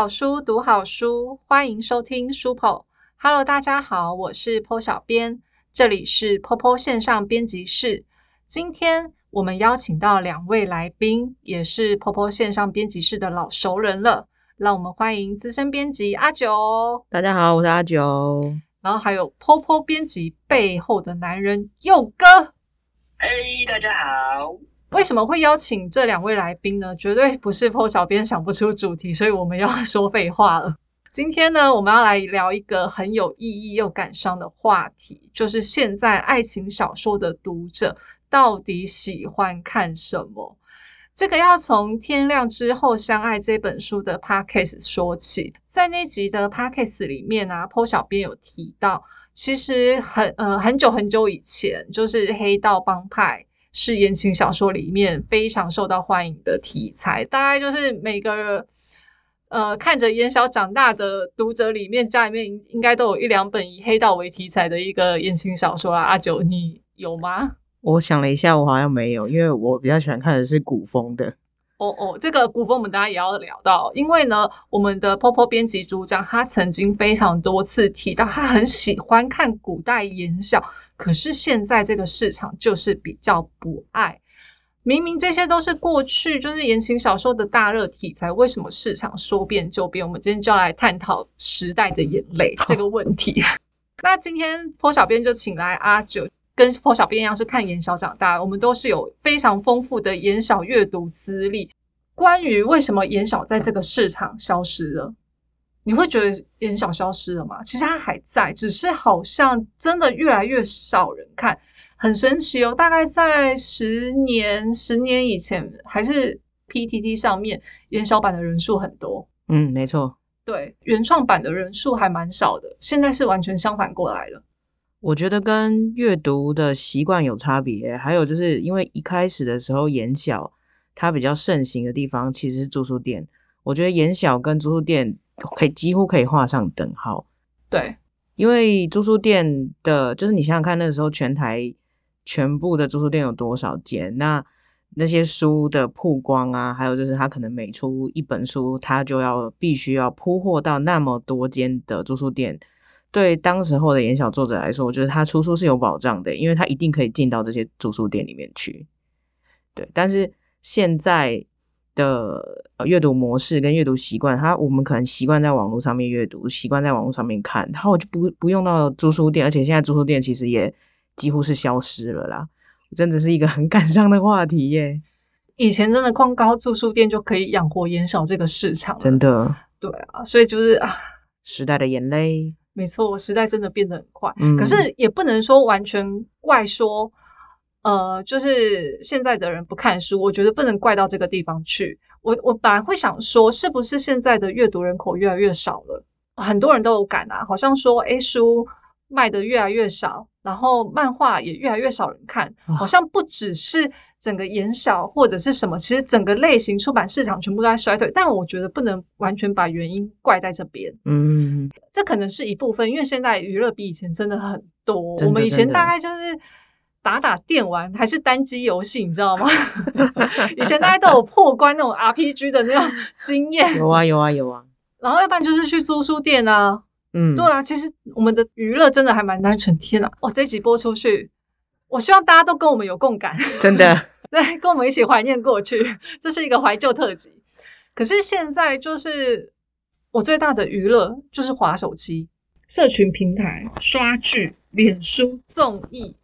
好书，读好书，欢迎收听书铺。Hello，大家好，我是 Po 小编，这里是 Popo 线上编辑室。今天我们邀请到两位来宾，也是 Popo 线上编辑室的老熟人了。让我们欢迎资深编辑阿九。大家好，我是阿九。然后还有 Popo 编辑背后的男人佑哥。嘿，大家好。为什么会邀请这两位来宾呢？绝对不是 Po 小编想不出主题，所以我们要说废话了。今天呢，我们要来聊一个很有意义又感伤的话题，就是现在爱情小说的读者到底喜欢看什么？这个要从《天亮之后相爱》这本书的 podcast 说起。在那集的 podcast 里面啊，Po 小编有提到，其实很呃很久很久以前，就是黑道帮派。是言情小说里面非常受到欢迎的题材，大概就是每个呃看着言小长大的读者里面，家里面应该都有一两本以黑道为题材的一个言情小说啊。阿九，你有吗？我想了一下，我好像没有，因为我比较喜欢看的是古风的。哦哦，这个古风我们大家也要聊到，因为呢，我们的 Popo 编辑组长他曾经非常多次提到，他很喜欢看古代言小。可是现在这个市场就是比较不爱，明明这些都是过去就是言情小说的大热题材，为什么市场说变就变？我们今天就要来探讨时代的眼泪这个问题。那今天坡小编就请来阿九，跟破小编一样是看言小长大，我们都是有非常丰富的言小阅读资历。关于为什么言小在这个市场消失了？你会觉得言小消失了吗？其实它还在，只是好像真的越来越少人看，很神奇哦。大概在十年、十年以前，还是 PTT 上面言小版的人数很多。嗯，没错。对，原创版的人数还蛮少的。现在是完全相反过来了。我觉得跟阅读的习惯有差别，还有就是因为一开始的时候眼小它比较盛行的地方其实是租书店。我觉得眼小跟租书店。可以几乎可以画上等号，对，因为租书店的，就是你想想看，那时候全台全部的租书店有多少间？那那些书的曝光啊，还有就是他可能每出一本书，他就要必须要铺货到那么多间的租书店。对当时候的言小作者来说，我觉得他出书是有保障的，因为他一定可以进到这些租书店里面去。对，但是现在。的阅读模式跟阅读习惯，他我们可能习惯在网络上面阅读，习惯在网络上面看，然后我就不不用到租书店，而且现在租书店其实也几乎是消失了啦，真的是一个很感伤的话题耶。以前真的光高住书店就可以养活言少这个市场，真的。对啊，所以就是啊，时代的眼泪。没错，时代真的变得很快，可是也不能说完全怪说。呃，就是现在的人不看书，我觉得不能怪到这个地方去。我我本来会想说，是不是现在的阅读人口越来越少了？很多人都有感啊，好像说，哎，书卖的越来越少，然后漫画也越来越少人看，好像不只是整个言小或者是什么，其实整个类型出版市场全部都在衰退。但我觉得不能完全把原因怪在这边。嗯，这可能是一部分，因为现在娱乐比以前真的很多。我们以前大概就是。打打电玩还是单机游戏，你知道吗？以前大家都有破关那种 RPG 的那种经验。有啊有啊有啊。然后要不然就是去租书店啊。嗯。对啊，其实我们的娱乐真的还蛮单纯。天呐，哇，这集播出去，我希望大家都跟我们有共感。真的。对，跟我们一起怀念过去，这是一个怀旧特辑。可是现在就是我最大的娱乐就是滑手机、社群平台、刷剧、脸书、综艺。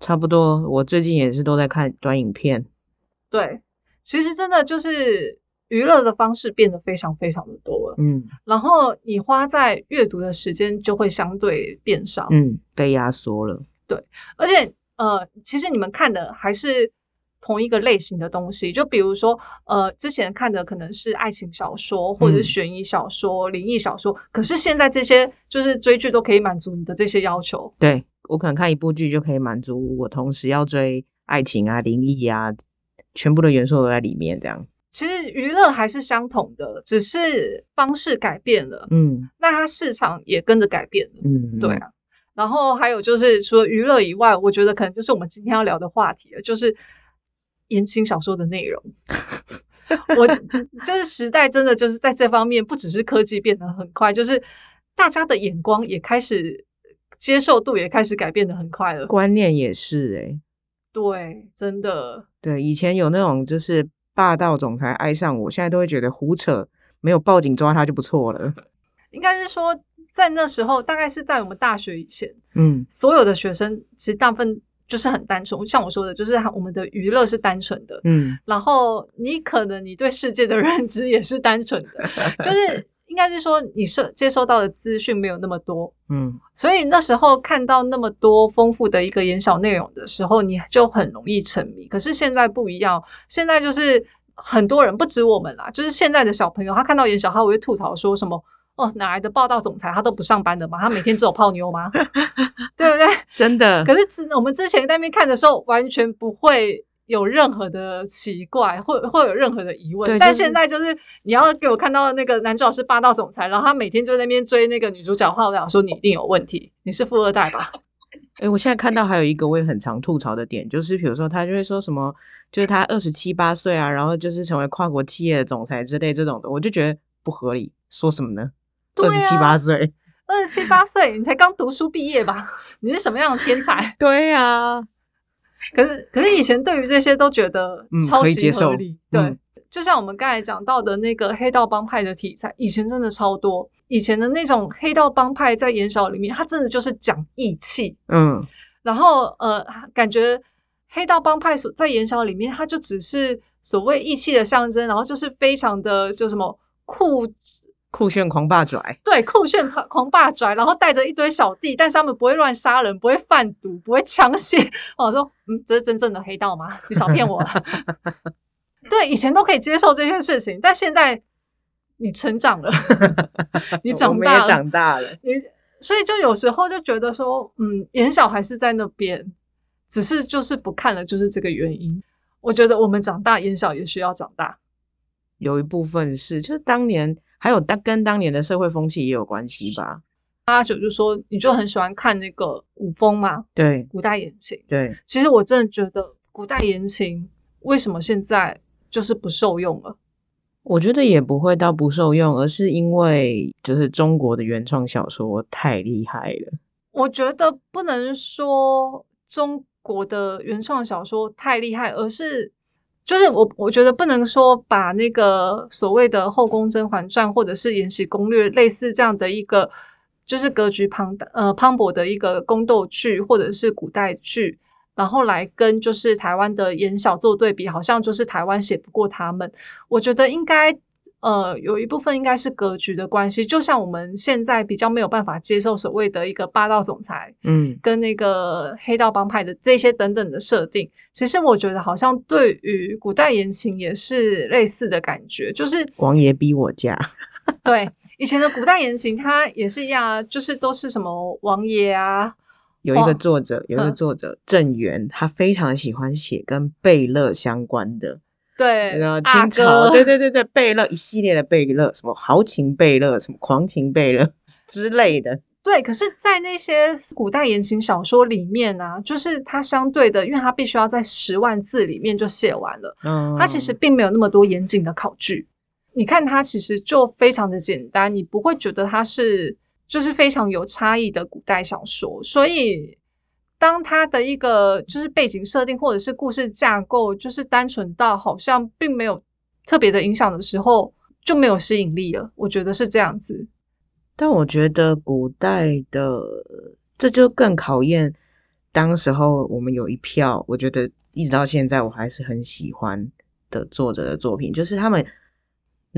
差不多，我最近也是都在看短影片。对，其实真的就是娱乐的方式变得非常非常的多了。嗯，然后你花在阅读的时间就会相对变少。嗯，被压缩了。对，而且呃，其实你们看的还是同一个类型的东西，就比如说呃，之前看的可能是爱情小说或者是悬疑小说、灵异小说，可是现在这些就是追剧都可以满足你的这些要求。对。我可能看一部剧就可以满足我，同时要追爱情啊、灵异啊，全部的元素都在里面。这样，其实娱乐还是相同的，只是方式改变了。嗯，那它市场也跟着改变了。嗯，对啊。然后还有就是，除了娱乐以外，我觉得可能就是我们今天要聊的话题了，就是言情小说的内容。我 就是时代真的就是在这方面，不只是科技变得很快，就是大家的眼光也开始接受度也开始改变的很快了。观念也是诶、对，真的，对，以前有那种就是霸道总裁爱上我，现在都会觉得胡扯，没有报警抓他就不错了。应该是说在那时候，大概是在我们大学以前，嗯。所有的学生其实大部分就是很单纯，像我说的，就是我们的娱乐是单纯的，嗯。然后你可能你对世界的认知也是单纯的，就是应该是说你受接收到的资讯没有那么多，嗯，所以那时候看到那么多丰富的一个演小内容的时候，你就很容易沉迷。可是现在不一样，现在就是很多人不止我们啦，就是现在的小朋友，他看到演小，他会吐槽说什么。哦，哪来的霸道总裁？他都不上班的吗？他每天只有泡妞吗？对不对？真的。可是之我们之前在那边看的时候，完全不会有任何的奇怪，或会有任何的疑问。但对就是现在就是你要给我看到那个男主角是霸道总裁，然后他每天就在那边追那个女主角的话，我想说你一定有问题，你是富二代吧？诶、我现在看到还有一个我也很常吐槽的点，就是比如说他就会说什么，就是他二十七八岁啊，然后就是成为跨国企业的总裁之类这种的，我就觉得不合理。说什么呢？二十七啊八岁，二十七八岁，你才刚读书毕业吧？你是什么样的天才？对呀、可是可是以前对于这些都觉得嗯超级合理，对。嗯就像我们刚才讲到的那个黑道帮派的题材，以前真的超多。以前的那种黑道帮派在言小里面，它真的就是讲义气，嗯，然后呃，感觉黑道帮派所在言小里面，它就只是所谓义气的象征，然后就是非常的就什么酷酷炫狂霸拽，对酷炫狂狂霸拽，然后带着一堆小弟，但是他们不会乱杀人，不会贩毒，不会枪械。我说，嗯，这是真正的黑道吗？你少骗我了。对，以前都可以接受这件事情，但现在你成长了，你长大了，长大了。你所以就有时候就觉得说，嗯，眼小还是在那边，只是就是不看了，就是这个原因。我觉得我们长大，眼小也需要长大。有一部分是，就是当年还有当跟当年的社会风气也有关系吧。阿九就说，你就很喜欢看那个古风嘛，对古代言情。对，其实我真的觉得古代言情为什么现在就是不受用了？我觉得也不会到不受用，而是因为就是中国的原创小说太厉害了。我觉得不能说中国的原创小说太厉害，而是就是我我觉得不能说把那个所谓的《后宫甄嬛传》或者是《延禧攻略》类似这样的一个就是格局庞大呃磅礴的一个宫斗剧或者是古代剧。然后来跟就是台湾的言小做对比，好像就是台湾写不过他们。我觉得应该呃有一部分应该是格局的关系，就像我们现在比较没有办法接受所谓的一个霸道总裁嗯，跟那个黑道帮派的这些等等的设定，其实我觉得好像对于古代言情也是类似的感觉，就是王爷逼我嫁。对以前的古代言情，它也是一样啊，就是都是什么王爷啊，有一个作者，有一个嗯作者郑源，他非常喜欢写跟贝勒相关的，对，然后清朝，哥对对对对，贝勒一系列的贝勒，什么豪情贝勒，什么狂情贝勒 之类的。对，可是，在那些古代言情小说里面啊，就是它相对的，因为它必须要在十万字里面就写完了，嗯，它其实并没有那么多严谨的考据。你看它其实就非常的简单，你不会觉得它是就是非常有差异的古代小说。所以，当它的一个就是背景设定或者是故事架构，就是单纯到好像并没有特别的影响的时候，就没有吸引力了。我觉得是这样子。但我觉得古代的这就更考验当时候我们有一票，我觉得一直到现在我还是很喜欢的作者的作品，就是他们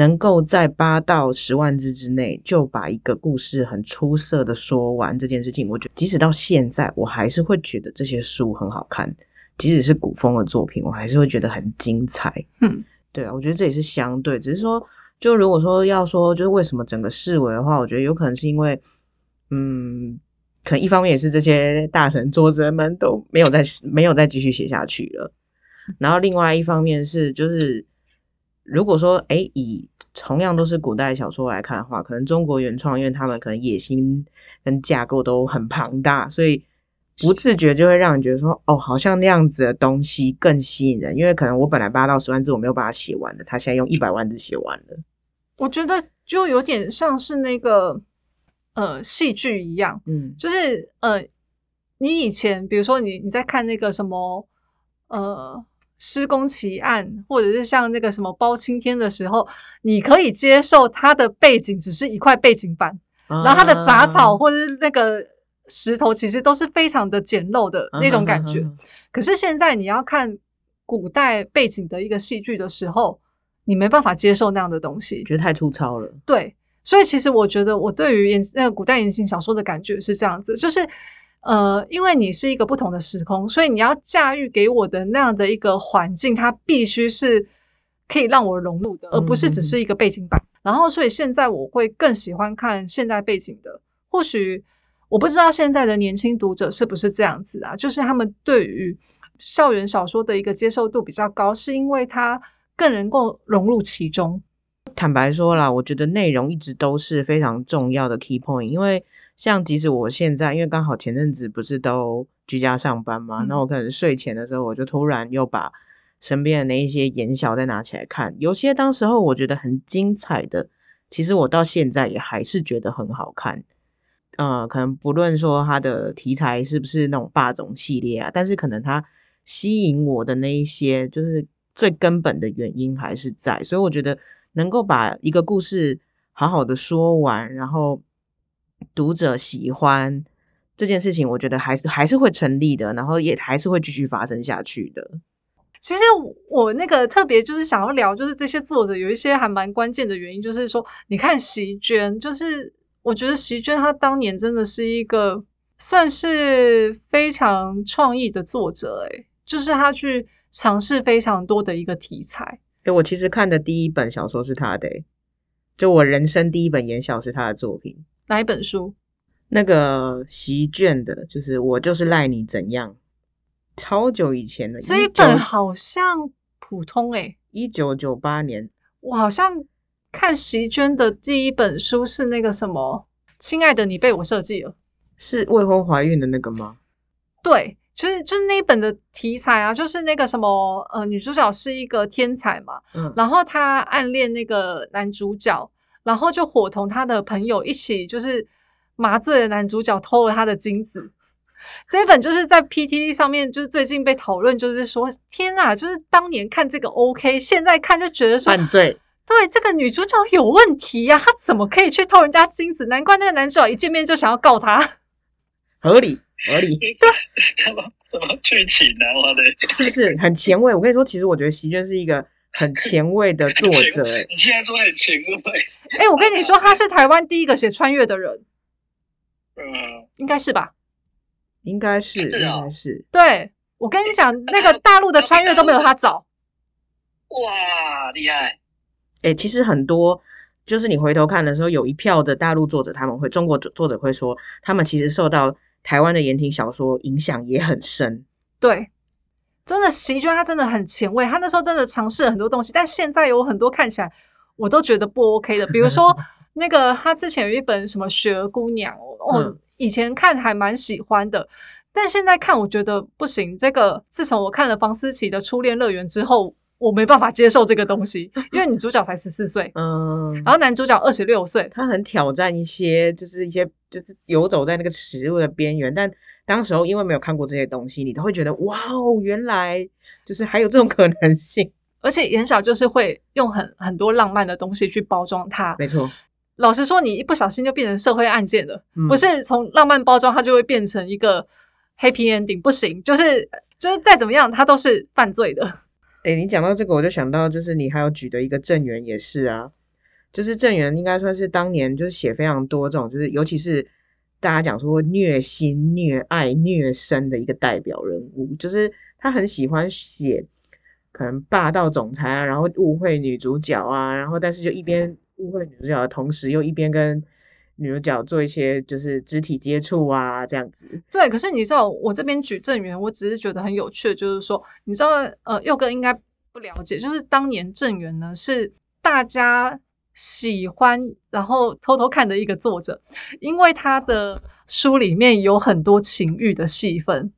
能够在八到十万字之内就把一个故事很出色的说完这件事情，我觉得即使到现在，我还是会觉得这些书很好看，即使是古风的作品，我还是会觉得很精彩。嗯，对啊，我觉得这也是相对，只是说，就如果说要说，就是为什么整个视为的话，我觉得有可能是因为，嗯，可能一方面也是这些大神作者们都没有再没有再继续写下去了，然后另外一方面是就是，如果说诶以同样都是古代小说来看的话，可能中国原创，因为他们可能野心跟架构都很庞大，所以不自觉就会让人觉得说，哦，好像那样子的东西更吸引人，因为可能我本来八到十万字我没有把它写完的，他现在用一百万字写完了。我觉得就有点像是那个呃戏剧一样，嗯。就是呃，你以前比如说你你在看那个什么呃施工奇案，或者是像那个什么包青天的时候，你可以接受它的背景只是一块背景板，然后它的杂草啊或者是那个石头其实都是非常的简陋的那种感觉。嗯可是现在你要看古代背景的一个戏剧的时候，你没办法接受那样的东西。觉得太粗糙了。对，所以其实我觉得我对于言那个古代言情小说的感觉是这样子，就是呃，因为你是一个不同的时空，所以你要驾驭给我的那样的一个环境，它必须是可以让我融入的，而不是只是一个背景板。然后，所以现在我会更喜欢看现代背景的，或许。我不知道现在的年轻读者是不是这样子啊？就是他们对于校园小说的一个接受度比较高，是因为它更能够融入其中。坦白说啦，我觉得内容一直都是非常重要的 key point，因为像即使我现在，因为刚好前阵子不是都居家上班嘛，嗯。那我可能睡前的时候，我就突然又把身边的那一些言小再拿起来看，有些当时候我觉得很精彩的，其实我到现在也还是觉得很好看。呃，可能不论说它的题材是不是那种霸总系列啊，但是可能它吸引我的那一些，就是最根本的原因还是在，所以我觉得能够把一个故事好好的说完，然后读者喜欢这件事情，我觉得还是还是会成立的，然后也还是会继续发生下去的。其实我那个特别就是想要聊，就是这些作者有一些还蛮关键的原因，就是说，你看席娟，就是我觉得席娟她当年真的是一个算是非常创意的作者，诶，就是她去尝试非常多的一个题材。诶，我其实看的第一本小说是他的、诶就我人生第一本言小是他的作品，哪一本书？那个席卷的，就是我就是赖你怎样，超久以前的，这一本好像普通诶，一九九八年，我好像看席娟的第一本书是那个什么，亲爱的你被我设计了。是未婚怀孕的那个吗？对，就是就是那一本的题材啊，就是那个什么呃，女主角是一个天才嘛，嗯，然后她暗恋那个男主角，然后就伙同他的朋友一起就是麻醉了男主角，偷了他的精子。这一本就是在 PTT 上面，就是最近被讨论，就是说天呐，就是当年看这个 OK，现在看就觉得说，犯罪。对这个女主角有问题呀、她怎么可以去偷人家精子？难怪那个男主角一见面就想要告她。合理合理，什么什么剧情呢、我的是不是很前卫？我跟你说，其实我觉得席娟是一个很前卫的作者、欸，你现在说很前卫，哎、我跟你说，他是台湾第一个写穿越的人，嗯，应该是吧？应该是，是哦应该是。对，我跟你讲，那个大陆的穿越都没有他早。哇，厉害，诶、其实很多就是你回头看的时候，有一票的大陆作者他们会，中国作者会说，他们其实受到台湾的言情小说影响也很深。对，真的席娟她真的很前卫，她那时候真的尝试了很多东西，但现在有很多看起来我都觉得不 OK 的，比如说 那个她之前有一本什么《雪儿姑娘》，我、嗯以前看还蛮喜欢的，但现在看我觉得不行。这个自从我看了房思琪的《初恋乐园》之后，我没办法接受这个东西，因为女主角才十四岁，嗯，然后男主角二十六岁。他很挑战一些，就是一些就是游走在那个食物的边缘，但当时候因为没有看过这些东西，你都会觉得哇哦，原来就是还有这种可能性。而且言小就是会用很很多浪漫的东西去包装它。没错，老实说，你一不小心就变成社会案件了，嗯不是从浪漫包装它就会变成一个 happy ending，不行，就是就是再怎么样它都是犯罪的。诶，你讲到这个，我就想到就是你还有举的一个郑源也是啊，就是郑源应该算是当年就是写非常多这种，就是尤其是大家讲说虐心、虐爱、虐身的一个代表人物，就是他很喜欢写可能霸道总裁啊，然后误会女主角啊，然后但是就一边误会女主角的同时，又一边跟女主角做一些就是肢体接触啊，这样子。对，可是你知道我这边举正源，我只是觉得很有趣的，就是说，你知道，呃，佑哥应该不了解，就是当年正源呢是大家喜欢然后偷偷看的一个作者，因为他的书里面有很多情欲的戏份。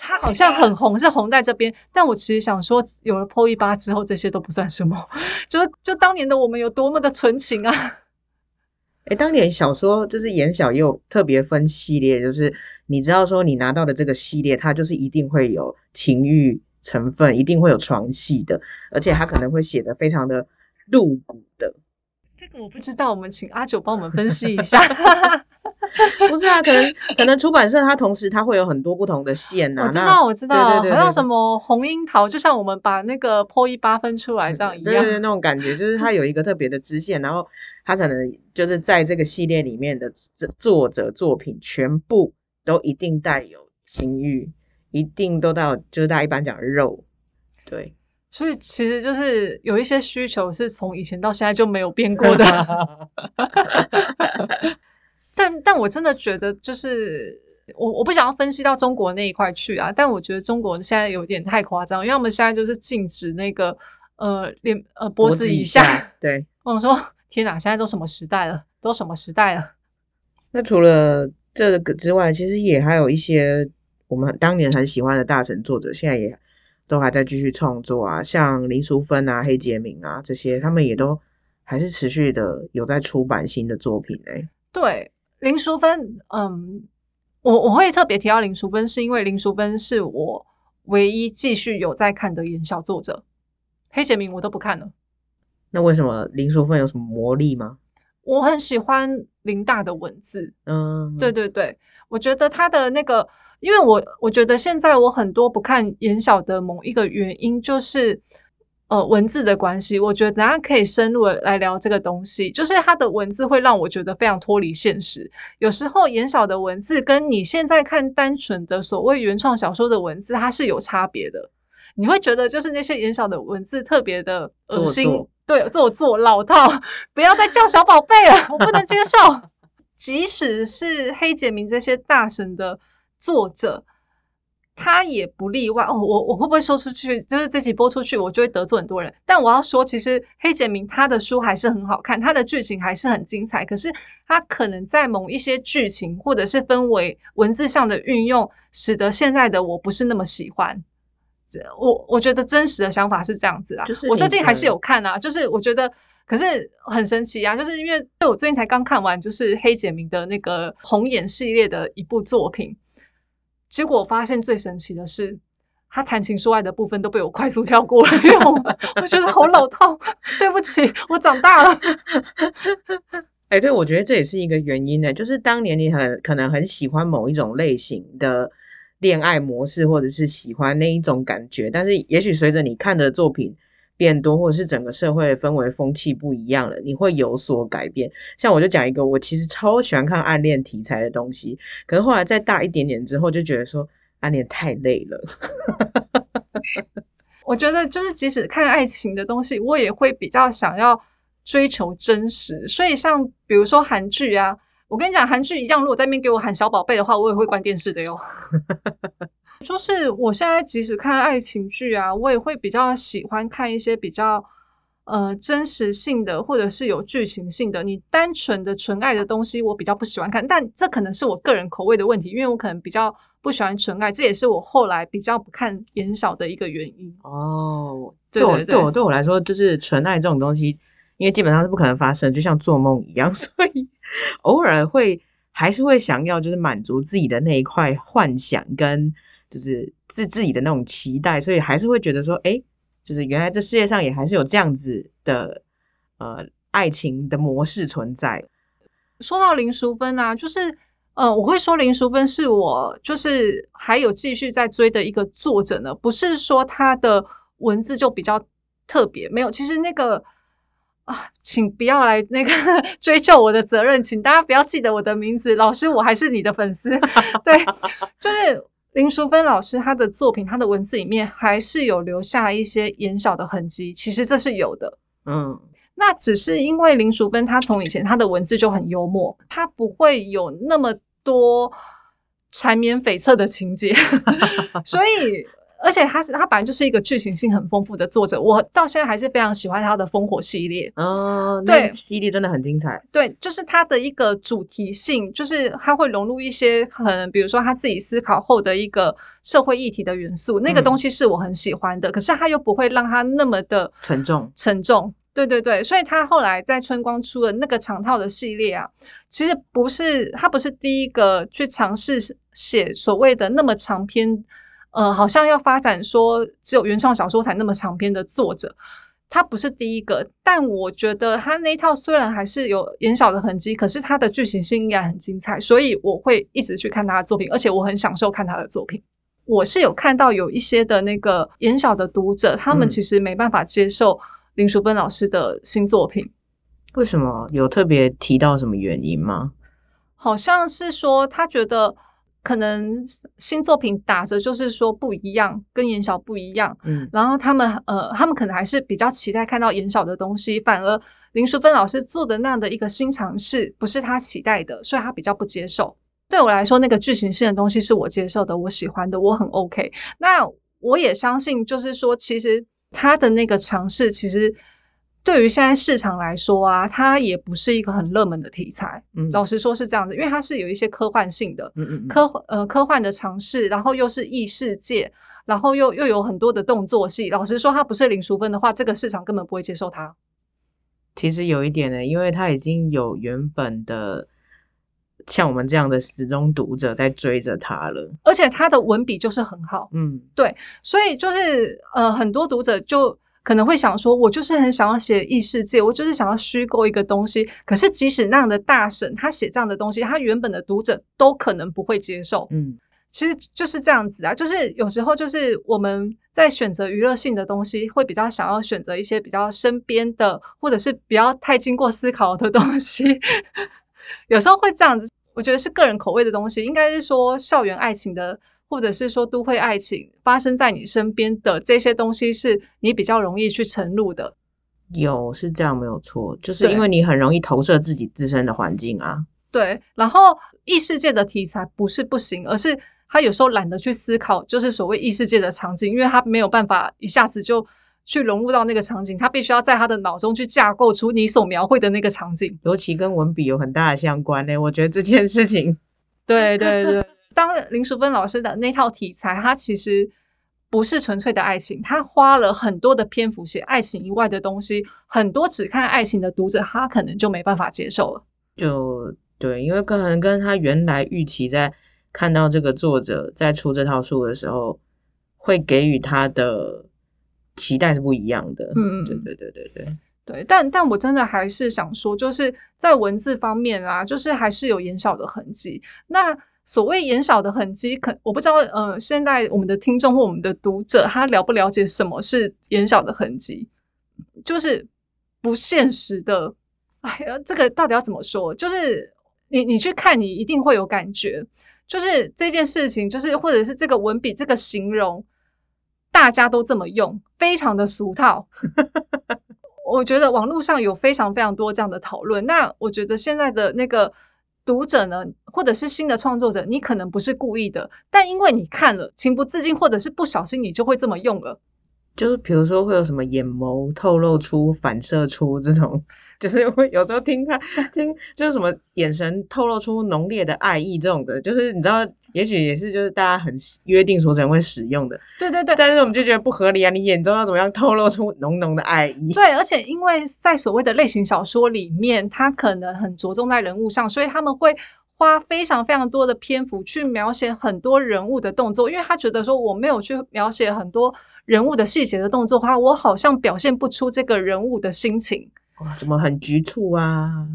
他好像很红，是红在这边，但我其实想说，有了 PO 一八之后，这些都不算什么。就就当年的我们有多么的纯情啊！哎，当年小说就是言小也有特别分系列，就是你知道说你拿到的这个系列，它就是一定会有情欲成分，一定会有床戏的，而且它可能会写的非常的露骨的。这个我不知道，我们请阿九帮我们分析一下。不是啊，可能可能出版社它同时它会有很多不同的线呐。我知道，我知道，对对好像什么红樱桃，就像我们把那个破一八分出来这样一样。对对，那种感觉就是它有一个特别的支线，然后它可能就是在这个系列里面的作作者作品全部都一定带有情欲，一定都到就是大家一般讲肉，对。所以其实就是有一些需求是从以前到现在就没有变过的。但但我真的觉得，就是我我不想要分析到中国那一块去啊。但我觉得中国现在有点太夸张，因为我们现在就是禁止那个呃脸呃脖子以下。对，我说天哪，现在都什么时代了？都什么时代了？那除了这个之外，其实也还有一些我们当年很喜欢的大神作者，现在也都还在继续创作啊，像林淑芬啊、黑杰明啊这些，他们也都还是持续的有在出版新的作品哎。对。林淑芬，嗯，我我会特别提到林淑芬，是因为林淑芬是我唯一继续有在看的言小作者，黑杰明我都不看了。那为什么林淑芬有什么魔力吗？我很喜欢林大的文字，嗯，对对对，我觉得他的那个，因为我我觉得现在我很多不看言小的某一个原因就是。呃，文字的关系，我觉得大家可以深入的来聊这个东西。就是他的文字会让我觉得非常脱离现实。有时候言小的文字跟你现在看单纯的所谓原创小说的文字，它是有差别的。你会觉得就是那些言小的文字特别的恶心，对，做作老套，不要再叫小宝贝了，我不能接受。即使是黑杰明这些大神的作者。他也不例外哦，我我会不会说出去？就是这集播出去，我就会得罪很多人。但我要说，其实黑杰明他的书还是很好看，他的剧情还是很精彩。可是他可能在某一些剧情或者是氛围、文字上的运用，使得现在的我不是那么喜欢。我我觉得真实的想法是这样子啊。就是我最近还是有看啊，就是我觉得，可是很神奇啊，就是因为我最近才刚看完，就是黑杰明的那个红眼系列的一部作品。结果我发现最神奇的是，他谈情说爱的部分都被我快速跳过了，因为我我觉得好老套。对不起，我长大了。哎，对，我觉得这也是一个原因呢，就是当年你很可能很喜欢某一种类型的恋爱模式，或者是喜欢那一种感觉，但是也许随着你看的作品。变多，或者是整个社会氛围风气不一样了，你会有所改变。像我就讲一个，我其实超喜欢看暗恋题材的东西，可是后来再大一点点之后，就觉得说暗恋太累了。我觉得就是即使看爱情的东西，我也会比较想要追求真实。所以像比如说韩剧啊，我跟你讲，韩剧一样，如果在那边给我喊小宝贝的话，我也会关电视的哟。就是我现在即使看爱情剧啊，我也会比较喜欢看一些比较呃真实性的，或者是有剧情性的。你单纯的纯爱的东西，我比较不喜欢看。但这可能是我个人口味的问题，因为我可能比较不喜欢纯爱，这也是我后来比较不看言小的一个原因。哦，对我对我对我来说，就是纯爱这种东西，因为基本上是不可能发生，就像做梦一样，所以偶尔会还是会想要就是满足自己的那一块幻想跟。就是自自己的那种期待，所以还是会觉得说，哎，就是原来这世界上也还是有这样子的呃爱情的模式存在。说到林淑芬啊，就是呃，我会说林淑芬是我就是还有继续在追的一个作者呢，不是说他的文字就比较特别，没有，其实那个啊，请不要来那个 追究我的责任，请大家不要记得我的名字，老师，我还是你的粉丝，对，就是。林淑芬老师，她的作品，她的文字里面还是有留下一些言小的痕迹，其实这是有的。嗯，那只是因为林淑芬她从以前她的文字就很幽默，她不会有那么多缠绵悱恻的情节，所以而且他是他本来就是一个剧情性很丰富的作者，我到现在还是非常喜欢他的烽火系列。哦，对那系列真的很精彩。对，就是他的一个主题性，就是他会融入一些可能，比如说他自己思考后的一个社会议题的元素，那个嗯东西是我很喜欢的。可是他又不会让他那么的沉重沉重。对对对，所以他后来在春光出了那个长套的系列啊，其实不是他不是第一个去尝试写所谓的那么长篇，呃，好像要发展说只有原创小说才那么长篇的作者。他不是第一个，但我觉得他那一套虽然还是有言小的痕迹，可是他的剧情性依然很精彩，所以我会一直去看他的作品，而且我很享受看他的作品。我是有看到有一些的那个言小的读者，他们嗯其实没办法接受林淑芬老师的新作品，为什么有特别提到什么原因吗？好像是说他觉得可能新作品打着就是说不一样，跟严小不一样，嗯然后他们呃，他们可能还是比较期待看到严小的东西，反而林淑芬老师做的那样的一个新尝试，不是他期待的，所以他比较不接受。对我来说，那个剧情性的东西是我接受的，我喜欢的，我很 OK。那我也相信，就是说，其实他的那个尝试，其实对于现在市场来说啊，它也不是一个很热门的题材。嗯老实说是这样子，因为它是有一些科幻性的，嗯嗯嗯科呃科幻的尝试，然后又是异世界，然后又又有很多的动作戏。老实说，它不是林淑芬的话，这个市场根本不会接受它。其实有一点呢，因为它已经有原本的像我们这样的始终读者在追着他了。而且他的文笔就是很好，嗯对所以就是呃很多读者就可能会想说，我就是很想要写异世界，我就是想要虚构一个东西。可是即使那样的大神，他写这样的东西，他原本的读者都可能不会接受。嗯其实就是这样子啊，就是有时候就是我们在选择娱乐性的东西，会比较想要选择一些比较身边的，或者是不要太经过思考的东西。有时候会这样子，我觉得是个人口味的东西，应该是说校园爱情的，或者是说都会爱情发生在你身边的这些东西，是你比较容易去沉入的。有是这样没有错，就是因为你很容易投射自己自身的环境啊。对，然后异世界的题材不是不行，而是他有时候懒得去思考，就是所谓异世界的场景，因为他没有办法一下子就去融入到那个场景，他必须要在他的脑中去架构出你所描绘的那个场景。尤其跟文笔有很大的相关呢。我觉得这件事情，对对对，当林淑芬老师的那套题材，它其实不是纯粹的爱情，他花了很多的篇幅写爱情以外的东西，很多只看爱情的读者，他可能就没办法接受了。就对，因为可能跟他原来预期在看到这个作者在出这套书的时候，会给予他的期待是不一样的。嗯嗯对对对对对，对，但但我真的还是想说，就是在文字方面啊，就是还是有言少的痕迹。那所谓言少的痕迹，可我不知道，呃，现在我们的听众或我们的读者，他了不了解什么是言少的痕迹？就是不现实的。哎呀，这个到底要怎么说？就是你你去看，你一定会有感觉。就是这件事情，就是或者是这个文笔这个形容，大家都这么用，非常的俗套。我觉得网络上有非常非常多这样的讨论。那我觉得现在的那个读者呢，或者是新的创作者，你可能不是故意的，但因为你看了，情不自禁或者是不小心，你就会这么用了。就是比如说会有什么眼眸透露出、反射出这种，就是会有时候听他听就是什么眼神透露出浓烈的爱意这种的，就是你知道，也许也是就是大家很约定俗成会使用的，对对对，但是我们就觉得不合理啊！你眼中要怎么样透露出浓浓的爱意？对，而且因为在所谓的类型小说里面，它可能很着重在人物上，所以他们会花非常非常多的篇幅去描写很多人物的动作，因为他觉得说我没有去描写很多人物的细节的动作的话，我好像表现不出这个人物的心情。哇，怎么很局促啊？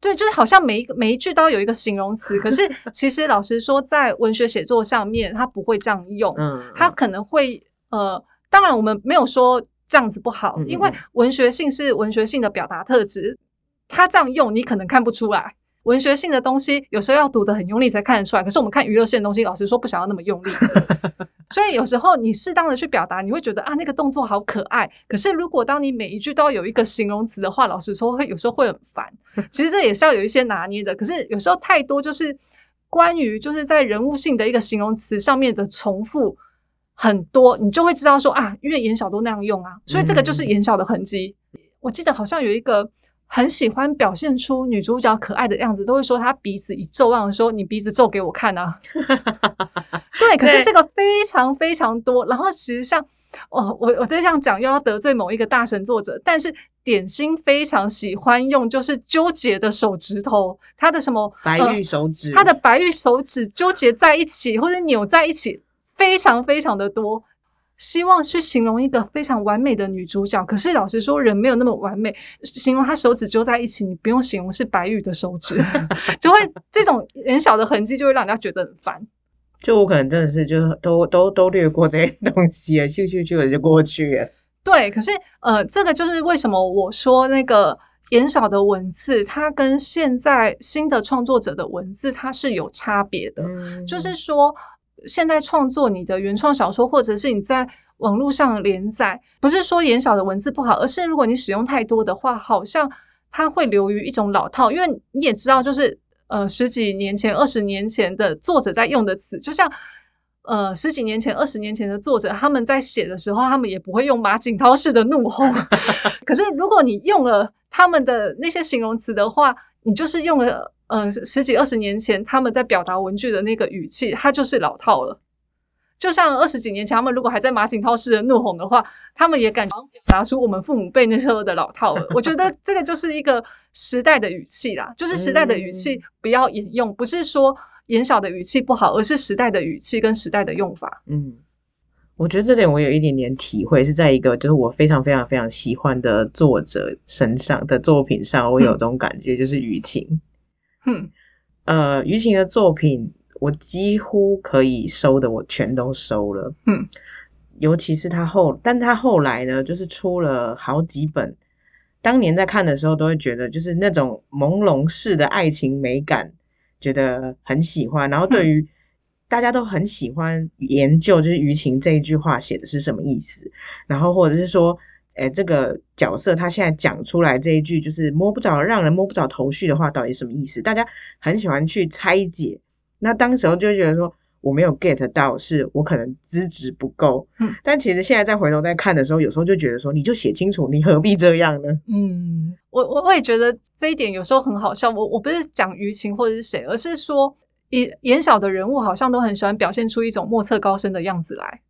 对，就是好像每一个每一句都要有一个形容词，可是 其实老实说，在文学写作上面，他不会这样用。嗯，他可能会呃，当然我们没有说这样子不好，因为嗯文学性是文学性的表达特质，他这样用你可能看不出来。文学性的东西有时候要读得很用力才看得出来，可是我们看娱乐性的东西，老实说不想要那么用力，所以有时候你适当的去表达，你会觉得啊那个动作好可爱。可是如果当你每一句都要有一个形容词的话，老实说会有时候会很烦。其实这也是要有一些拿捏的，可是有时候太多就是关于就是在人物性的一个形容词上面的重复，很多，你就会知道说啊，因为严小都那样用啊，所以这个就是严小的痕迹。我记得好像有一个很喜欢表现出女主角可爱的样子，都会说她鼻子一皱，让说你鼻子皱给我看啊。对，可是这个非常非常多。然后其实像哦，我我在这样讲又要得罪某一个大神作者，但是点心非常喜欢用就是纠结的手指头，他的什么白玉手指，他的白玉手指纠结在一起或者扭在一起，非常非常的多。希望去形容一个非常完美的女主角，可是老实说，人没有那么完美。形容她手指揪在一起，你不用形容是白玉的手指，就会这种很小的痕迹，就会让人家觉得很烦。就我可能真的是就都都都略过这些东西，咻咻咻的就过去了。对，可是呃，这个就是为什么我说那个言少的文字，它跟现在新的创作者的文字它是有差别的，就是说。现在创作你的原创小说，或者是你在网络上连载，不是说言少的文字不好，而是如果你使用太多的话，好像它会流于一种老套。因为你也知道，就是呃十几年前、二十年前的作者在用的词，就像呃十几年前、二十年前的作者他们在写的时候，他们也不会用马景涛式的怒吼。可是如果你用了他们的那些形容词的话，你就是用了。嗯，十几二十年前他们在表达文具的那个语气，它就是老套了。就像二十几年前他们如果还在马景涛式的怒吼的话，他们也敢表达出我们父母辈那时候的老套了。我觉得这个就是一个时代的语气啦，就是时代的语气不要引用，不是说言小的语气不好，而是时代的语气跟时代的用法。嗯，我觉得这点我有一点点体会，是在一个就是我非常非常非常喜欢的作者身上的作品上，我有这种感觉，就是雨晴。嗯，呃，于晴的作品我几乎可以收的，我全都收了。嗯，尤其是他后，但他后来呢，就是出了好几本，当年在看的时候都会觉得，就是那种朦胧式的爱情美感，觉得很喜欢。然后对于大家都很喜欢研究，就是于晴这一句话写的是什么意思，然后或者是说。哎，这个角色他现在讲出来这一句就是摸不着、让人摸不着头绪的话，到底什么意思？大家很喜欢去拆解。那当时候就觉得说我没有 get 到，是我可能资质不够。嗯，但其实现在再回头再看的时候，有时候就觉得说，你就写清楚，你何必这样呢？嗯，我我我也觉得这一点有时候很好笑。我我不是讲舆情或者是谁，而是说言言小的人物好像都很喜欢表现出一种莫测高深的样子来。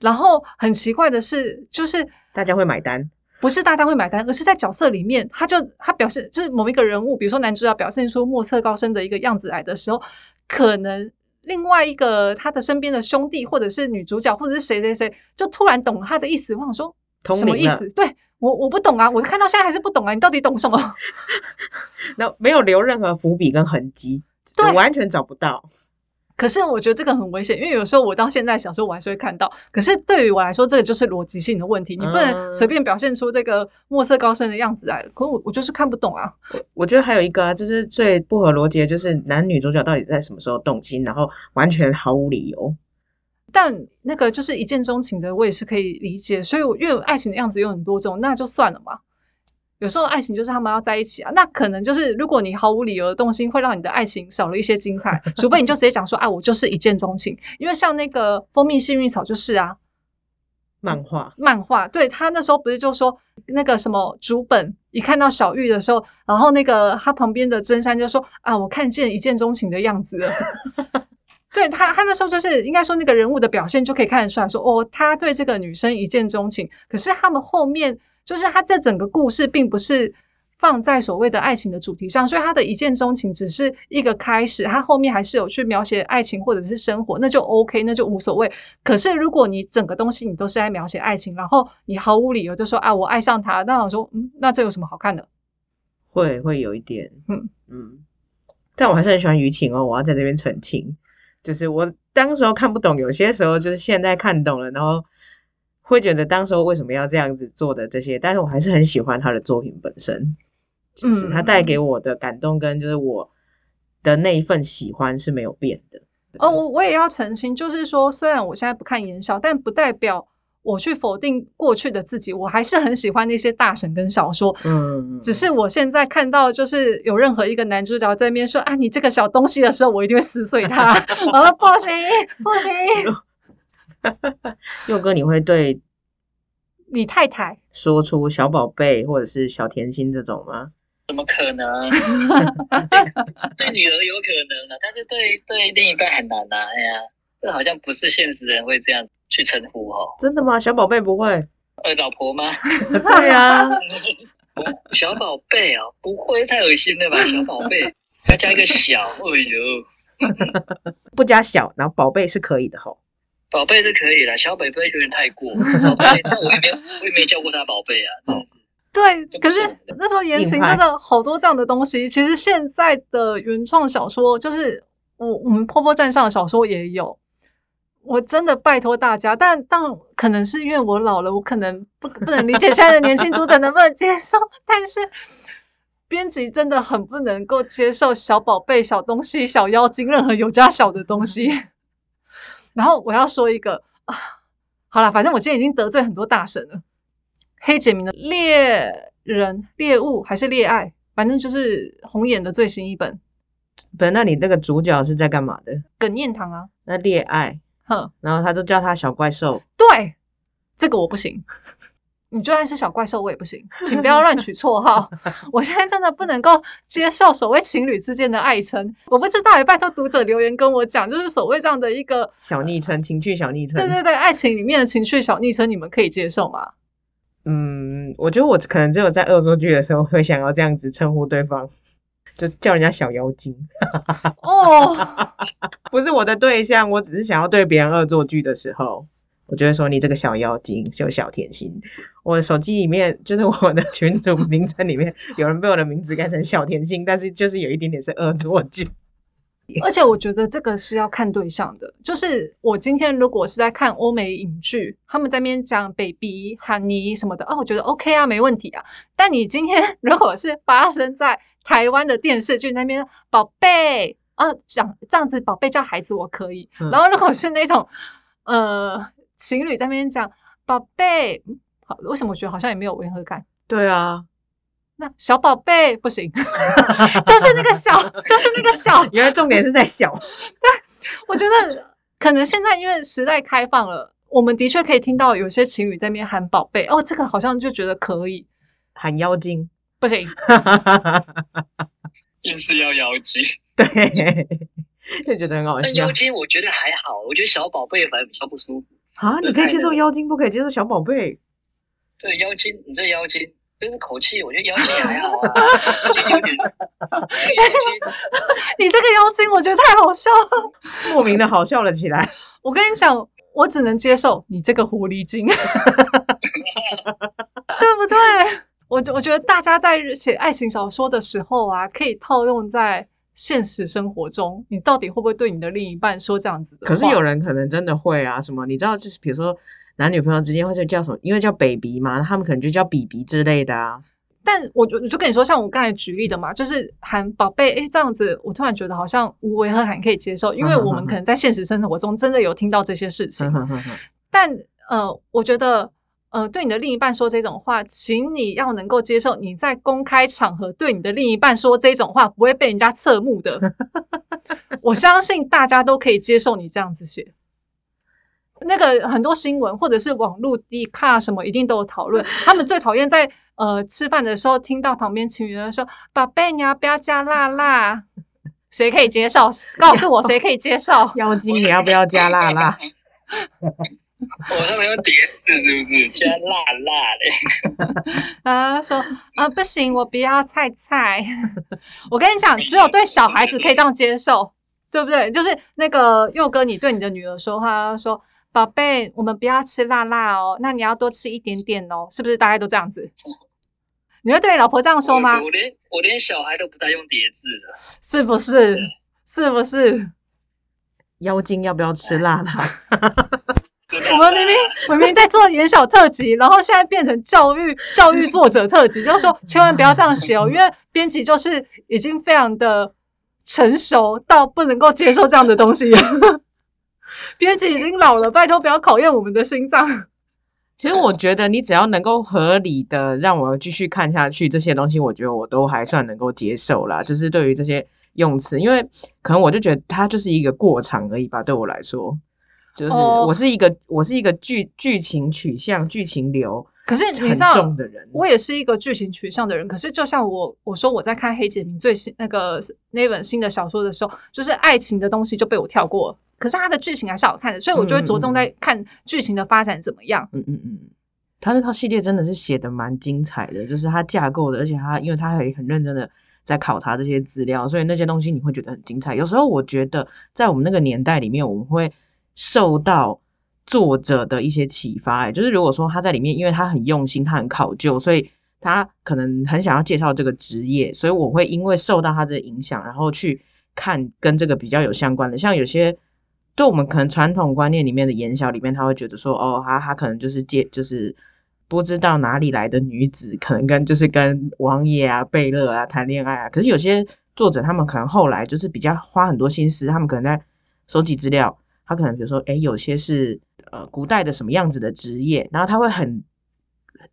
然后很奇怪的是，就是大家会买单，不是大家会买单，而是在角色里面，他就他表示就是某一个人物，比如说男主角表现出莫测高深的一个样子来的时候，可能另外一个他的身边的兄弟，或者是女主角，或者是谁谁谁，就突然懂了他的意思。我想说，什么意思？对我我不懂啊，我看到现在还是不懂啊，你到底懂什么？那没有留任何伏笔跟痕迹，对，完全找不到。可是我觉得这个很危险，因为有时候我到现在小时候我还是会看到。可是对于我来说，这个就是逻辑性的问题，你不能随便表现出这个墨色高深的样子来。可我我就是看不懂啊。我我觉得还有一个啊，就是最不合逻辑的，就是男女主角到底在什么时候动心，然后完全毫无理由。但那个就是一见钟情的，我也是可以理解。所以，因为爱情的样子有很多种，那就算了嘛。有时候爱情就是他们要在一起啊，那可能就是如果你毫无理由的动心，会让你的爱情少了一些精彩。除非你就直接讲说，哎，我就是一见钟情。因为像那个蜂蜜幸运草就是啊，漫画，漫画，对他那时候不是就说那个什么竹本一看到小玉的时候，然后那个他旁边的真山就说啊，我看见一见钟情的样子了。对他，他那时候就是应该说那个人物的表现就可以看得出来说，哦，他对这个女生一见钟情。可是他们后面。就是他这整个故事并不是放在所谓的爱情的主题上，所以他的一见钟情只是一个开始，他后面还是有去描写爱情或者是生活，那就 OK，那就无所谓。可是如果你整个东西你都是在描写爱情，然后你毫无理由就说啊我爱上他，那我说嗯，那这有什么好看的？会会有一点，嗯嗯，但我还是很喜欢舆情哦，我要在这边澄清，就是我当时候看不懂，有些时候就是现在看懂了，然后。会觉得当时候为什么要这样子做的这些，但是我还是很喜欢他的作品本身，就是他带给我的感动跟就是我的那一份喜欢是没有变的。哦，我我也要澄清，就是说虽然我现在不看言少，但不代表我去否定过去的自己，我还是很喜欢那些大神跟小说。嗯，只是我现在看到就是有任何一个男主角在那边说啊你这个小东西的时候，我一定会撕碎他。我说不行不行。佑哥，你会对你太太，说出小宝贝或者是小甜心这种吗？怎么可能？对女儿有可能啊，但是对对另一半很难呐、哎呀，这好像不是现实人会这样去称呼哦。真的吗？小宝贝不会？呃，老婆吗？对啊，小宝贝哦，不会，太恶心了吧？小宝贝，要加一个小，哎呦，不加小，然后宝贝是可以的吼。宝贝是可以啦，小宝贝有点太过。宝贝，但我也没有，我也没叫过他宝贝啊，真的是。对，可是那时候言情真的好多这样的东西。其实现在的原创小说，就是我我们坡坡站上的小说也有。我真的拜托大家，但但可能是因为我老了，我可能不不能理解现在的年轻读者能不能接受，但是编辑真的很不能够接受小宝贝、小东西、小妖精任何有加小的东西。然后我要说一个啊，好了，反正我今天已经得罪很多大神了。黑杰明的猎人、猎物还是猎爱，反正就是红眼的最新一本不是，那你那个主角是在干嘛的？耿念堂啊，那猎爱，哼，然后他都叫他小怪兽。对，这个我不行。你就算是小怪兽，我也不行，请不要乱取绰号。我现在真的不能够接受所谓情侣之间的爱称。我不知道，也拜托读者留言跟我讲，就是所谓这样的一个，小昵称，情趣小昵称。对对对，爱情里面的情趣小昵称，你们可以接受吗？嗯，我觉得我可能只有在恶作剧的时候会想要这样子称呼对方，就叫人家小妖精。哦，不是我的对象，我只是想要对别人恶作剧的时候，我就会说你这个小妖精，就小甜心。我的手机里面就是我的群组名称里面有人被我的名字改成小甜心，但是就是有一点点是恶作剧。而且我觉得这个是要看对象的，就是我今天如果是在看欧美影剧，他们在那边讲 baby、honey 什么的，哦，我觉得 OK 啊，没问题啊。但你今天 如果是发生在台湾的电视剧那边，宝贝啊，讲这样子，宝贝叫孩子我可以。嗯然后如果是那种呃情侣在那边讲宝贝，嗯好，为什么我觉得好像也没有违和感？对啊，那小宝贝不行，就是那个小，就是那个小。原来重点是在小。对我觉得可能现在因为时代开放了，我们的确可以听到有些情侣在那边喊宝贝，哦，这个好像就觉得可以，喊妖精，不行，硬是要妖精。对，就觉得很好笑但妖精我觉得还好，我觉得小宝贝反而比较不舒服。啊！你可以接受妖精，不可以接受小宝贝。对妖精，你这妖精，就是口气，我觉得妖精也还好啊。妖精有点，这个妖精，你这个妖精我觉得太好笑了。莫名的好笑了起来。我跟你讲，我只能接受你这个狐狸精，对不对？我我觉得大家在写爱情小说的时候啊，可以套用在现实生活中，你到底会不会对你的另一半说这样子的？可是有人可能真的会啊，什么你知道，就是比如说男女朋友之间会就叫什么，因为叫 baby 嘛，他们可能就叫 BB 之类的啊。但我就我就跟你说，像我刚才举例的嘛，就是喊宝贝，诶，这样子，我突然觉得好像无违和感可以接受，因为我们可能在现实生活中真的有听到这些事情。但呃，我觉得呃，对你的另一半说这种话，请你要能够接受你在公开场合对你的另一半说这种话，不会被人家侧目的。我相信大家都可以接受你这样子写。那个很多新闻或者是网络 D 卡什么，一定都有讨论。他们最讨厌在呃吃饭的时候听到旁边情侣说：“宝贝，你要不要加辣辣？”谁可以接受？告诉我谁可以接受？妖精，你要不要加辣辣？我他们用叠字是不是？居然辣辣嘞。啊，说啊不行，我不要菜菜。我跟你讲，只有对小孩子可以这样接受，对不对？就是那个佑哥，你对你的女儿说话，说宝贝，我们不要吃辣辣哦，那你要多吃一点点哦，是不是？大概都这样子。你会对老婆这样说吗我？我连我连小孩都不带用叠字的。是不是？是不是？妖精要不要吃辣辣？我们明明明明在做演小特辑，然后现在变成教育教育作者特辑，就是说千万不要这样写哦，因为编辑就是已经非常的成熟到不能够接受这样的东西。编辑已经老了，拜托不要考验我们的心脏。其实我觉得你只要能够合理的让我继续看下去，这些东西我觉得我都还算能够接受啦。就是对于这些用词，因为可能我就觉得它就是一个过场而已吧，对我来说。就是哦我是一个我是一个剧剧情取向、剧情流可是你很知道的人。我也是一个剧情取向的人，可是就像我我说我在看黑杰明最新那个那本新的小说的时候，就是爱情的东西就被我跳过了，可是它的剧情还是好看的，所以我就会着重在看剧情的发展怎么样。嗯嗯嗯，他那套系列真的是写的蛮精彩的，就是他架构的，而且他因为他很很认真的在考察这些资料，所以那些东西你会觉得很精彩。有时候我觉得在我们那个年代里面，我们会受到作者的一些启发，哎，就是如果说他在里面，因为他很用心，他很考究，所以他可能很想要介绍这个职业，所以我会因为受到他的影响，然后去看跟这个比较有相关的，像有些。对我们可能传统观念里面的言小里面，他会觉得说，哦，他他可能就是借就是不知道哪里来的女子，可能跟就是跟王爷啊、贝勒啊谈恋爱啊。可是有些作者他们可能后来就是比较花很多心思，他们可能在收集资料，他可能比如说，哎，有些是呃古代的什么样子的职业，然后他会很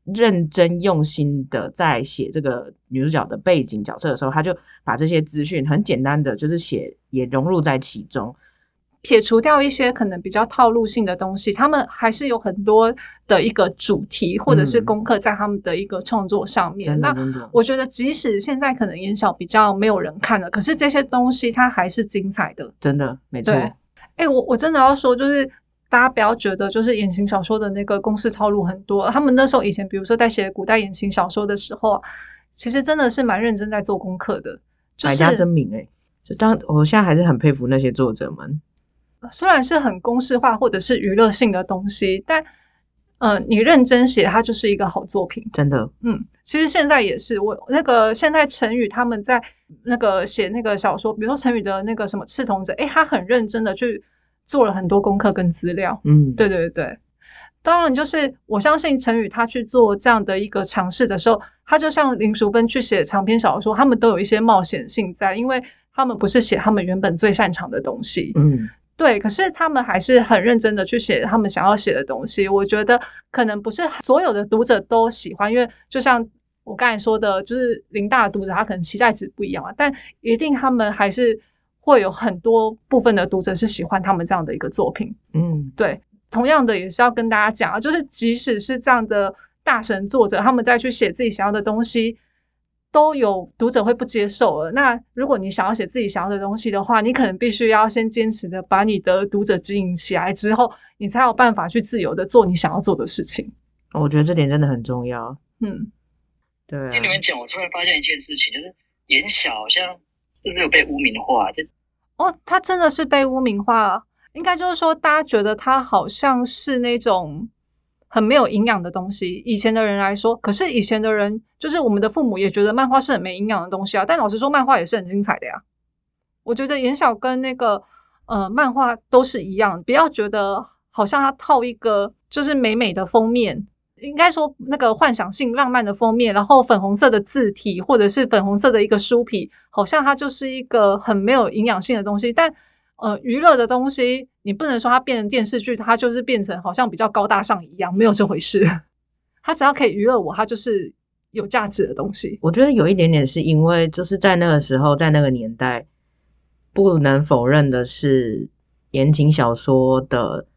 认真用心的在写这个女主角的背景角色的时候，他就把这些资讯很简单的就是写也融入在其中。撇除掉一些可能比较套路性的东西，他们还是有很多的一个主题或者是功课在他们的一个创作上面。那，我觉得，即使现在可能演小比较没有人看了，可是这些东西它还是精彩的。真的没错。对，哎，我我真的要说，就是大家不要觉得就是言情小说的那个公式套路很多，他们那时候以前，比如说在写古代言情小说的时候啊，其实真的是蛮认真在做功课的。就百家争鸣哎、就当我现在还是很佩服那些作者们。虽然是很公式化或者是娱乐性的东西，但呃，你认真写，它就是一个好作品。真的，嗯，其实现在也是，我那个现在陈宇他们在那个写那个小说，比如说陈宇的那个什么《赤瞳者》，诶，他很认真的去做了很多功课跟资料。嗯，对对对，当然就是我相信陈宇他去做这样的一个尝试的时候，他就像林淑芬去写长篇小说，他们都有一些冒险性在，因为他们不是写他们原本最擅长的东西。嗯，对，可是他们还是很认真的去写他们想要写的东西。我觉得可能不是所有的读者都喜欢，因为就像我刚才说的，就是林大的读者他可能期待值不一样啊，但一定他们还是会有很多部分的读者是喜欢他们这样的一个作品。嗯，对，同样的也是要跟大家讲啊，就是即使是这样的大神作者，他们再去写自己想要的东西，都有读者会不接受了。那如果你想要写自己想要的东西的话，你可能必须要先坚持的把你的读者经营起来之后，你才有办法去自由的做你想要做的事情。我觉得这点真的很重要。嗯，对、啊，听你们讲，我突然发现一件事情，就是眼小好像是不是有被污名化？就哦，他真的是被污名化了，应该就是说大家觉得他好像是那种。很没有营养的东西，以前的人来说，可是以前的人，就是我们的父母也觉得漫画是很没营养的东西啊。但老实说，漫画也是很精彩的呀。我觉得言小跟那个呃漫画都是一样，不要觉得好像它套一个就是美美的封面，应该说那个幻想性浪漫的封面，然后粉红色的字体或者是粉红色的一个书皮，好像它就是一个很没有营养性的东西，但。呃，娱乐的东西，你不能说它变成电视剧，它就是变成好像比较高大上一样，没有这回事。它只要可以娱乐我，它就是有价值的东西。我觉得有一点点是因为就是在那个时候，在那个年代，不能否认的是言情小说的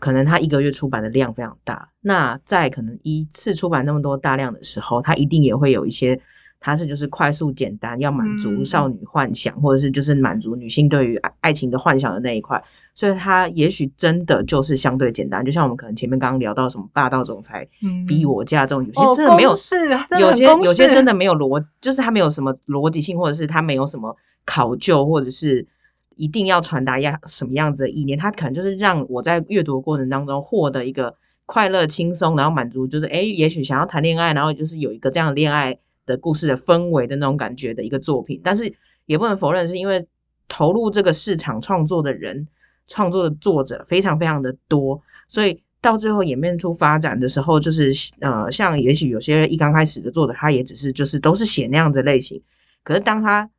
可能它一个月出版的量非常大。那在可能一次出版那么多大量的时候，它一定也会有一些。它是就是快速简单，要满足少女幻想，或者是就是满足女性对于爱情的幻想的那一块，所以它也许真的就是相对简单。就像我们可能前面刚刚聊到什么霸道总裁逼我嫁这种，有些真的没有是，有些有些真的没有逻，就是它没有什么逻辑性，或者是它没有什么考究，或者是一定要传达样什么样子的意念，它可能就是让我在阅读过程当中获得一个快乐、轻松，然后满足，就是诶，也许想要谈恋爱，然后就是有一个这样的恋爱。的故事的氛围的那种感觉的一个作品，但是也不能否认，是因为投入这个市场创作的人、创作的作者非常非常的多，所以到最后演变出发展的时候，就是呃，像也许有些一刚开始的作者，他也只是就是都是写那样的类型，可是当他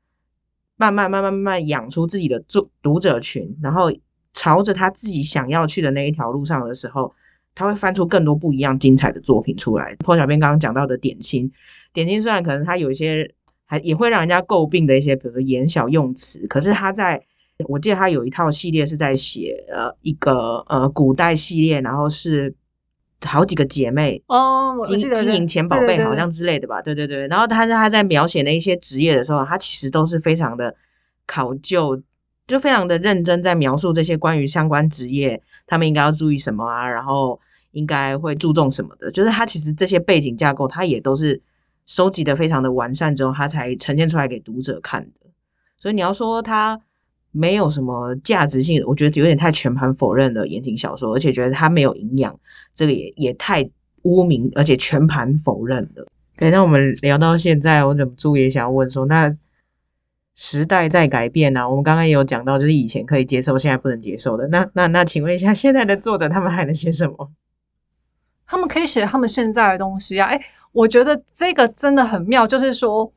慢慢慢慢慢慢养出自己的作读者群，然后朝着他自己想要去的那一条路上的时候，他会翻出更多不一样精彩的作品出来。破小编刚刚讲到的点心。点心虽然可能它有一些还也会让人家诟病的一些，比如说言小用词，可是他在我记得他有一套系列是在写呃一个呃古代系列，然后是好几个姐妹哦，我经记得经营钱宝贝好像之类的吧，对对对。然后他他在描写那一些职业的时候，他其实都是非常的考究，就非常的认真在描述这些关于相关职业他们应该要注意什么啊，然后应该会注重什么的。就是他其实这些背景架构，他也都是收集的非常的完善之后，他才呈现出来给读者看的。所以你要说他没有什么价值性，我觉得有点太全盘否认了言情小说，而且觉得它没有营养，这个也也太污名，而且全盘否认了。对，那我们聊到现在，我忍不住也想要问说，那时代在改变啊，我们刚刚也有讲到，就是以前可以接受，现在不能接受的。那那那，请问一下，现在的作者他们还能写什么？他们可以写他们现在的东西啊。哎，我觉得这个真的很妙，就是说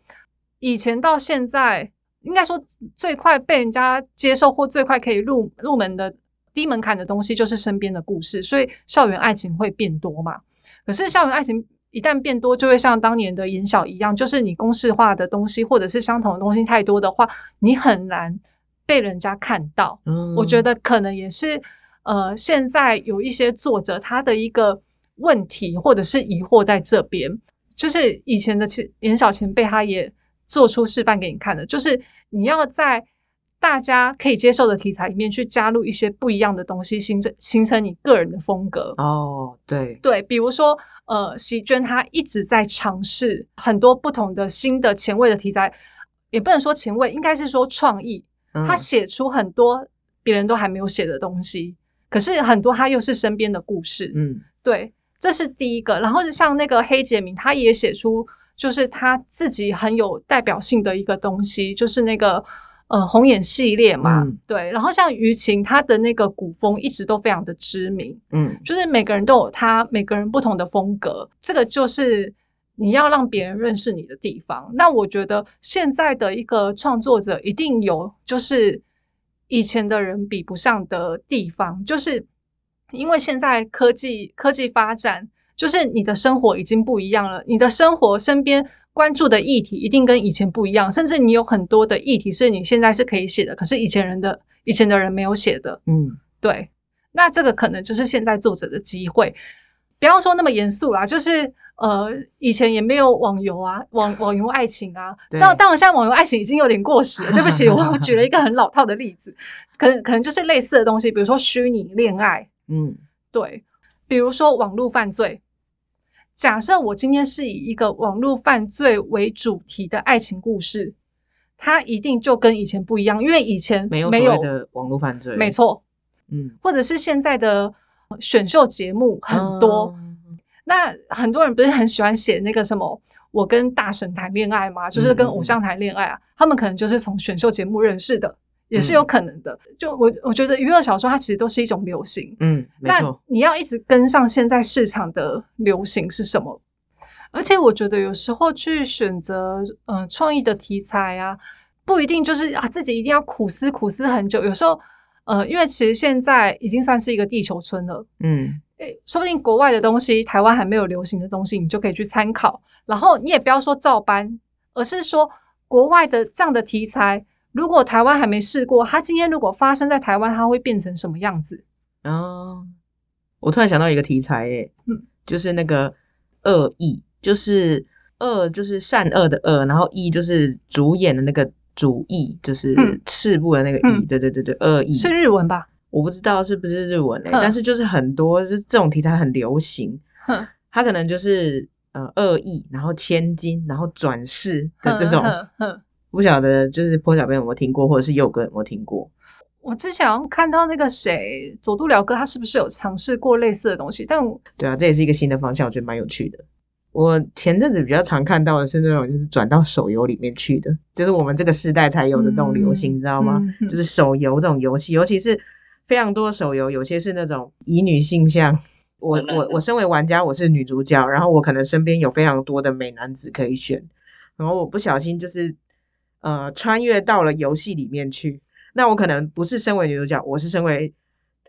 以前到现在，应该说最快被人家接受或最快可以入入门的低门槛的东西，就是身边的故事，所以校园爱情会变多嘛。可是校园爱情一旦变多，就会像当年的言小一样，就是你公式化的东西或者是相同的东西太多的话，你很难被人家看到。嗯我觉得可能也是呃，现在有一些作者他的一个问题或者是疑惑在这边，就是以前的其严小前辈他也做出示范给你看的，就是你要在大家可以接受的题材里面去加入一些不一样的东西，形成形成你个人的风格。哦，对，对，比如说，呃，席娟她一直在尝试很多不同的新的前卫的题材，也不能说前卫，应该是说创意。嗯他写出很多别人都还没有写的东西，可是很多他又是身边的故事。嗯对，这是第一个。然后像那个黑杰明，他也写出就是他自己很有代表性的一个东西，就是那个呃红眼系列嘛。嗯对，然后像于晴，他的那个古风一直都非常的知名。嗯就是每个人都有他每个人不同的风格，这个就是你要让别人认识你的地方。那我觉得现在的一个创作者一定有就是以前的人比不上的地方，就是因为现在科技科技发展，就是你的生活已经不一样了，你的生活身边关注的议题一定跟以前不一样，甚至你有很多的议题是你现在是可以写的，可是以前人的以前的人没有写的。嗯对，那这个可能就是现在作者的机会。不要说那么严肃啦，就是呃，以前也没有网游啊，网网游爱情啊。对当当然，现在网游爱情已经有点过时了。对不起，我我 举了一个很老套的例子，可能可能就是类似的东西，比如说虚拟恋爱，嗯对，比如说网络犯罪。假设我今天是以一个网络犯罪为主题的爱情故事，它一定就跟以前不一样，因为以前没有没有所谓的网络犯罪，没，错，嗯，或者是现在的呃选秀节目很多，嗯那很多人不是很喜欢写那个什么，我跟大神谈恋爱吗？就是跟偶像谈恋爱啊，他们可能就是从选秀节目认识的，也是有可能的。就我我觉得娱乐小说它其实都是一种流行，嗯，没那，你要一直跟上现在市场的流行是什么？而且我觉得有时候去选择嗯创意的题材啊，不一定就是啊自己一定要苦思苦思很久。有时候呃，因为其实现在已经算是一个地球村了，嗯诶，说不定国外的东西，台湾还没有流行的东西，你就可以去参考。然后你也不要说照搬，而是说国外的这样的题材，如果台湾还没试过，它今天如果发生在台湾，它会变成什么样子？哦，我突然想到一个题材，诶，嗯，就是那个恶意，就是恶就是善恶的恶，然后意就是主演的那个主意，就是嗯。赤部的那个意，嗯。对对对对，恶意。是日文吧？我不知道是不是日文诶、哼。但是就是很多就是这种题材很流行，哼，它可能就是呃恶意，然后千金，然后转世的这种，不晓得就是坡小编有没有听过，或者是佑哥有没有听过？我之前好像看到那个谁佐渡辽哥，他是不是有尝试过类似的东西？但我对啊，这也是一个新的方向，我觉得蛮有趣的。我前阵子比较常看到的是那种就是转到手游里面去的，就是我们这个时代才有的这种流行，嗯你知道吗？嗯嗯就是手游这种游戏，尤其是非常多手游，有些是那种以女性向。我嗯我我身为玩家，我是女主角，然后我可能身边有非常多的美男子可以选，然后我不小心就是呃穿越到了游戏里面去，那我可能不是身为女主角，我是身为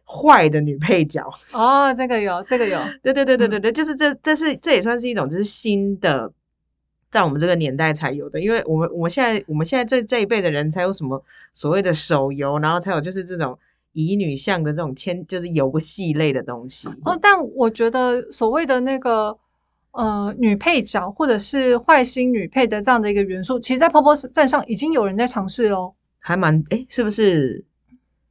坏的女配角。哦，这个有，这个有，对对对对嗯对对，就是这这是这也算是一种就是新的在我们这个年代才有的，因为我们我们现在我们现在这这一辈的人才有什么所谓的手游，然后才有就是这种乙女向的这种牵，就是游戏类的东西。哦，但我觉得所谓的那个呃女配角或者是坏心女配的这样的一个元素，其实，在泡泡站上已经有人在尝试喽。还蛮哎，是不是？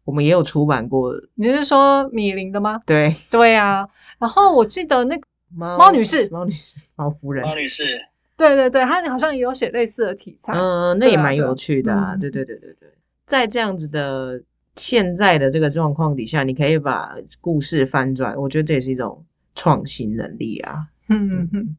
我们也有出版过。你是说米林的吗？对对啊。然后我记得那个猫女士，猫女士，猫夫人，猫女士。对对对，她好像也有写类似的题材。嗯，那也蛮有趣的啊。对对对对对，在这样子的现在的这个状况底下，你可以把故事翻转，我觉得这也是一种创新能力啊。嗯嗯嗯。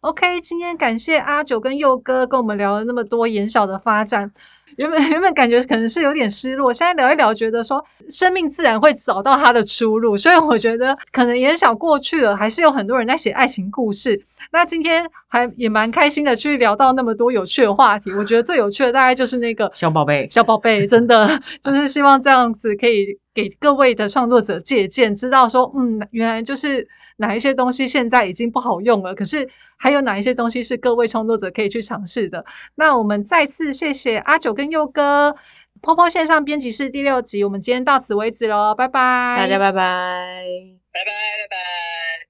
OK，今天感谢阿九跟佑哥跟我们聊了那么多眼小的发展。原本 原本感觉可能是有点失落，现在聊一聊，觉得说生命自然会找到它的出路，所以我觉得可能也想过去了，还是有很多人在写爱情故事。那今天还也蛮开心的，去聊到那么多有趣的话题。我觉得最有趣的大概就是那个 小宝贝，小宝贝，真的 就是希望这样子可以给各位的创作者借鉴，知道说，嗯，原来就是哪一些东西现在已经不好用了，可是。还有哪一些东西是各位创作者可以去尝试的？那我们再次谢谢阿九跟佑哥，泡泡线上编辑室第六集，我们今天到此为止喽，拜拜，大家拜拜，拜拜拜拜。